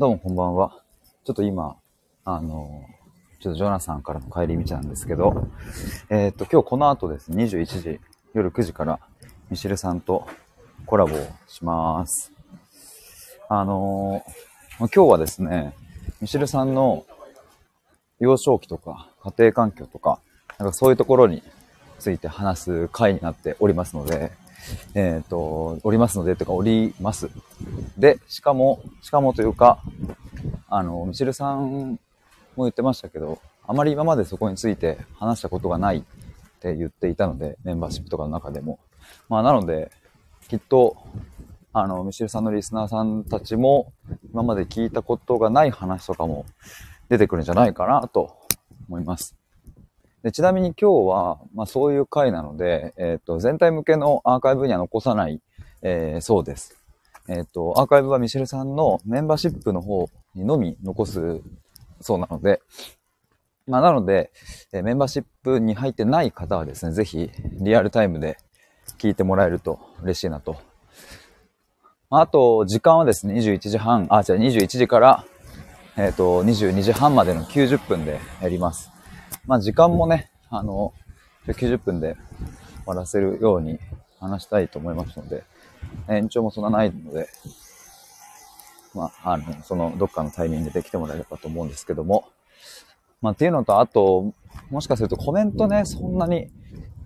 どうもこんばんは。ちょっと今、あの、ちょっとジョナサンからの帰り道なんですけど、えーっと、今日この後ですね、21時、夜9時からミシェルさんとコラボをします。あの今日はですね、ミシェルさんの幼少期とか家庭環境とか、なんかそういうところについて話す回になっておりますので、えっ、と、おりますので、とか、おります。で、しかも、しかもというか、あの、ミシルさんも言ってましたけど、あまり今までそこについて話したことがないって言っていたので、メンバーシップとかの中でも。まあ、なので、きっと、あの、ミシェルさんのリスナーさんたちも、今まで聞いたことがない話とかも出てくるんじゃないかなと思います。でちなみに今日は、まあそういう回なので、えっ、と、全体向けのアーカイブには残さない、えーそうです。えっ、と、アーカイブはミシェルさんのメンバーシップの方にのみ残すそうなので、まあなので、えメンバーシップに入ってない方はですね、ぜひリアルタイムで聞いてもらえると嬉しいなと。あと、時間はですね、21時半、あ、じゃあ21時から、えっ、と、22時半までの90分でやります。まあ時間もね、あの、90分で終わらせるように話したいと思いますので、延長もそんなないので、まあ、あの、そのどっかのタイミングで来てもらえればと思うんですけども、まあっていうのと、あと、もしかするとコメントね、そんなに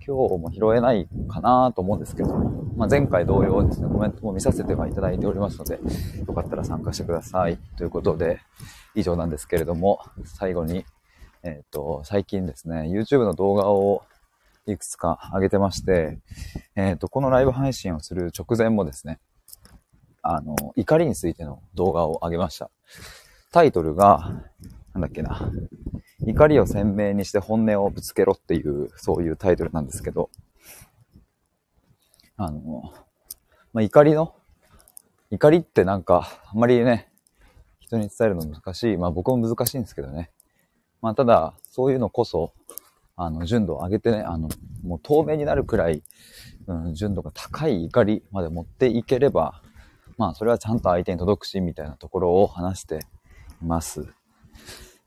今日も拾えないかなと思うんですけど、まあ前回同様ですね、コメントも見させてはいただいておりますので、よかったら参加してください。ということで、以上なんですけれども、最後に、えっ、と、最近ですね、YouTube の動画をいくつか上げてまして、えっ、と、このライブ配信をする直前もですね、あの、怒りについての動画を上げました。タイトルが、なんだっけな、怒りを鮮明にして本音をぶつけろっていう、そういうタイトルなんですけど、あの、まあ、怒りの、怒りってなんか、あんまりね、人に伝えるの難しい。まあ僕も難しいんですけどね。まあ、ただ、そういうのこそ、あの、純度を上げてね、あの、もう透明になるくらい、うん、純度が高い怒りまで持っていければ、まあ、それはちゃんと相手に届くし、みたいなところを話しています。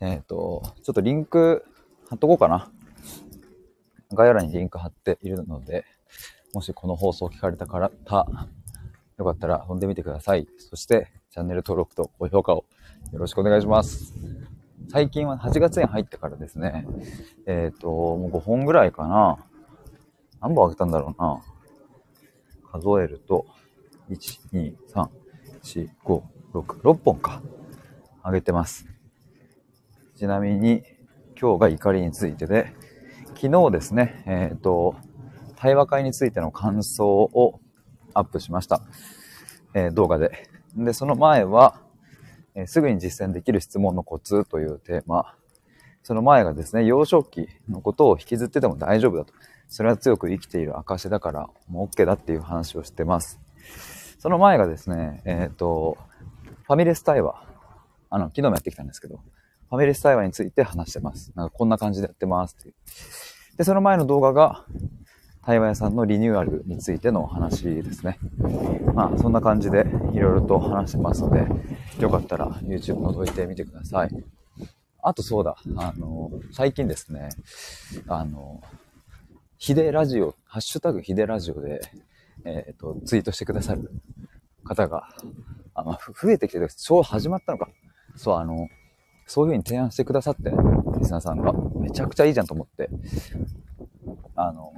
えっ、と、ちょっとリンク貼っとこうかな。概要欄にリンク貼っているので、もしこの放送を聞かれた方、よかったら飛んでみてください。そして、チャンネル登録と高評価をよろしくお願いします。最近は8月に入ってからですね、えっ、と、もう5本ぐらいかな。何本あげたんだろうな。数えると、1、2、3、4、5、6、6本か。あげてます。ちなみに、今日が怒りについてで、昨日ですね、えっ、と、対話会についての感想をアップしました。えー動画で。で、その前は、えすぐに実践できる質問のコツというテーマ。その前がですね、幼少期のことを引きずってても大丈夫だと。それは強く生きている証だから、もう OK だっていう話をしてます。その前がですね、えっ、と、ファミレス対話。あの、昨日もやってきたんですけど、ファミレス対話について話してます。なんかこんな感じでやってますっていう。で、その前の動画が、対話屋さんのリニューアルについてのお話ですね。まあ、そんな感じでいろいろと話してますので、よかったら YouTube 覗いてみてください。あとそうだ、あの、最近ですね、あの、ヒデラジオ、ハッシュタグヒデラジオで、えっ、と、ツイートしてくださる方が、あまあ、ふ増えてきてる、ちょう始まったのか。そう、あの、そういう風に提案してくださって、リスナーさんが、めちゃくちゃいいじゃんと思って、あの、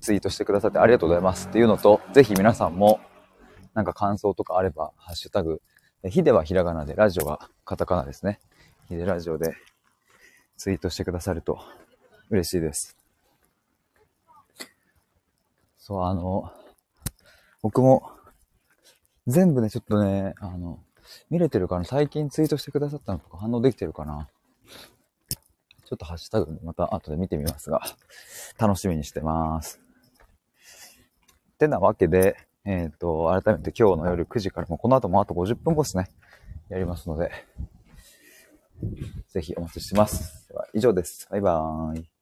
ツイートしてくださってありがとうございますっていうのと、ぜひ皆さんも、なんか感想とかあれば、ハッシュタグ、えヒデはひらがなで、ラジオがカタカナですね。ヒデラジオでツイートしてくださると嬉しいです。そう、あの、僕も、全部ね、ちょっとね、あの、見れてるかな？最近ツイートしてくださったのとか反応できてるかな？ちょっとハッシュタグまた後で見てみますが、楽しみにしてます。ってなわけで、えっ、と、改めて今日の夜9時からも、この後もあと50分後ですね、やりますので、ぜひお待ちしてます。では以上です。バイバーイ。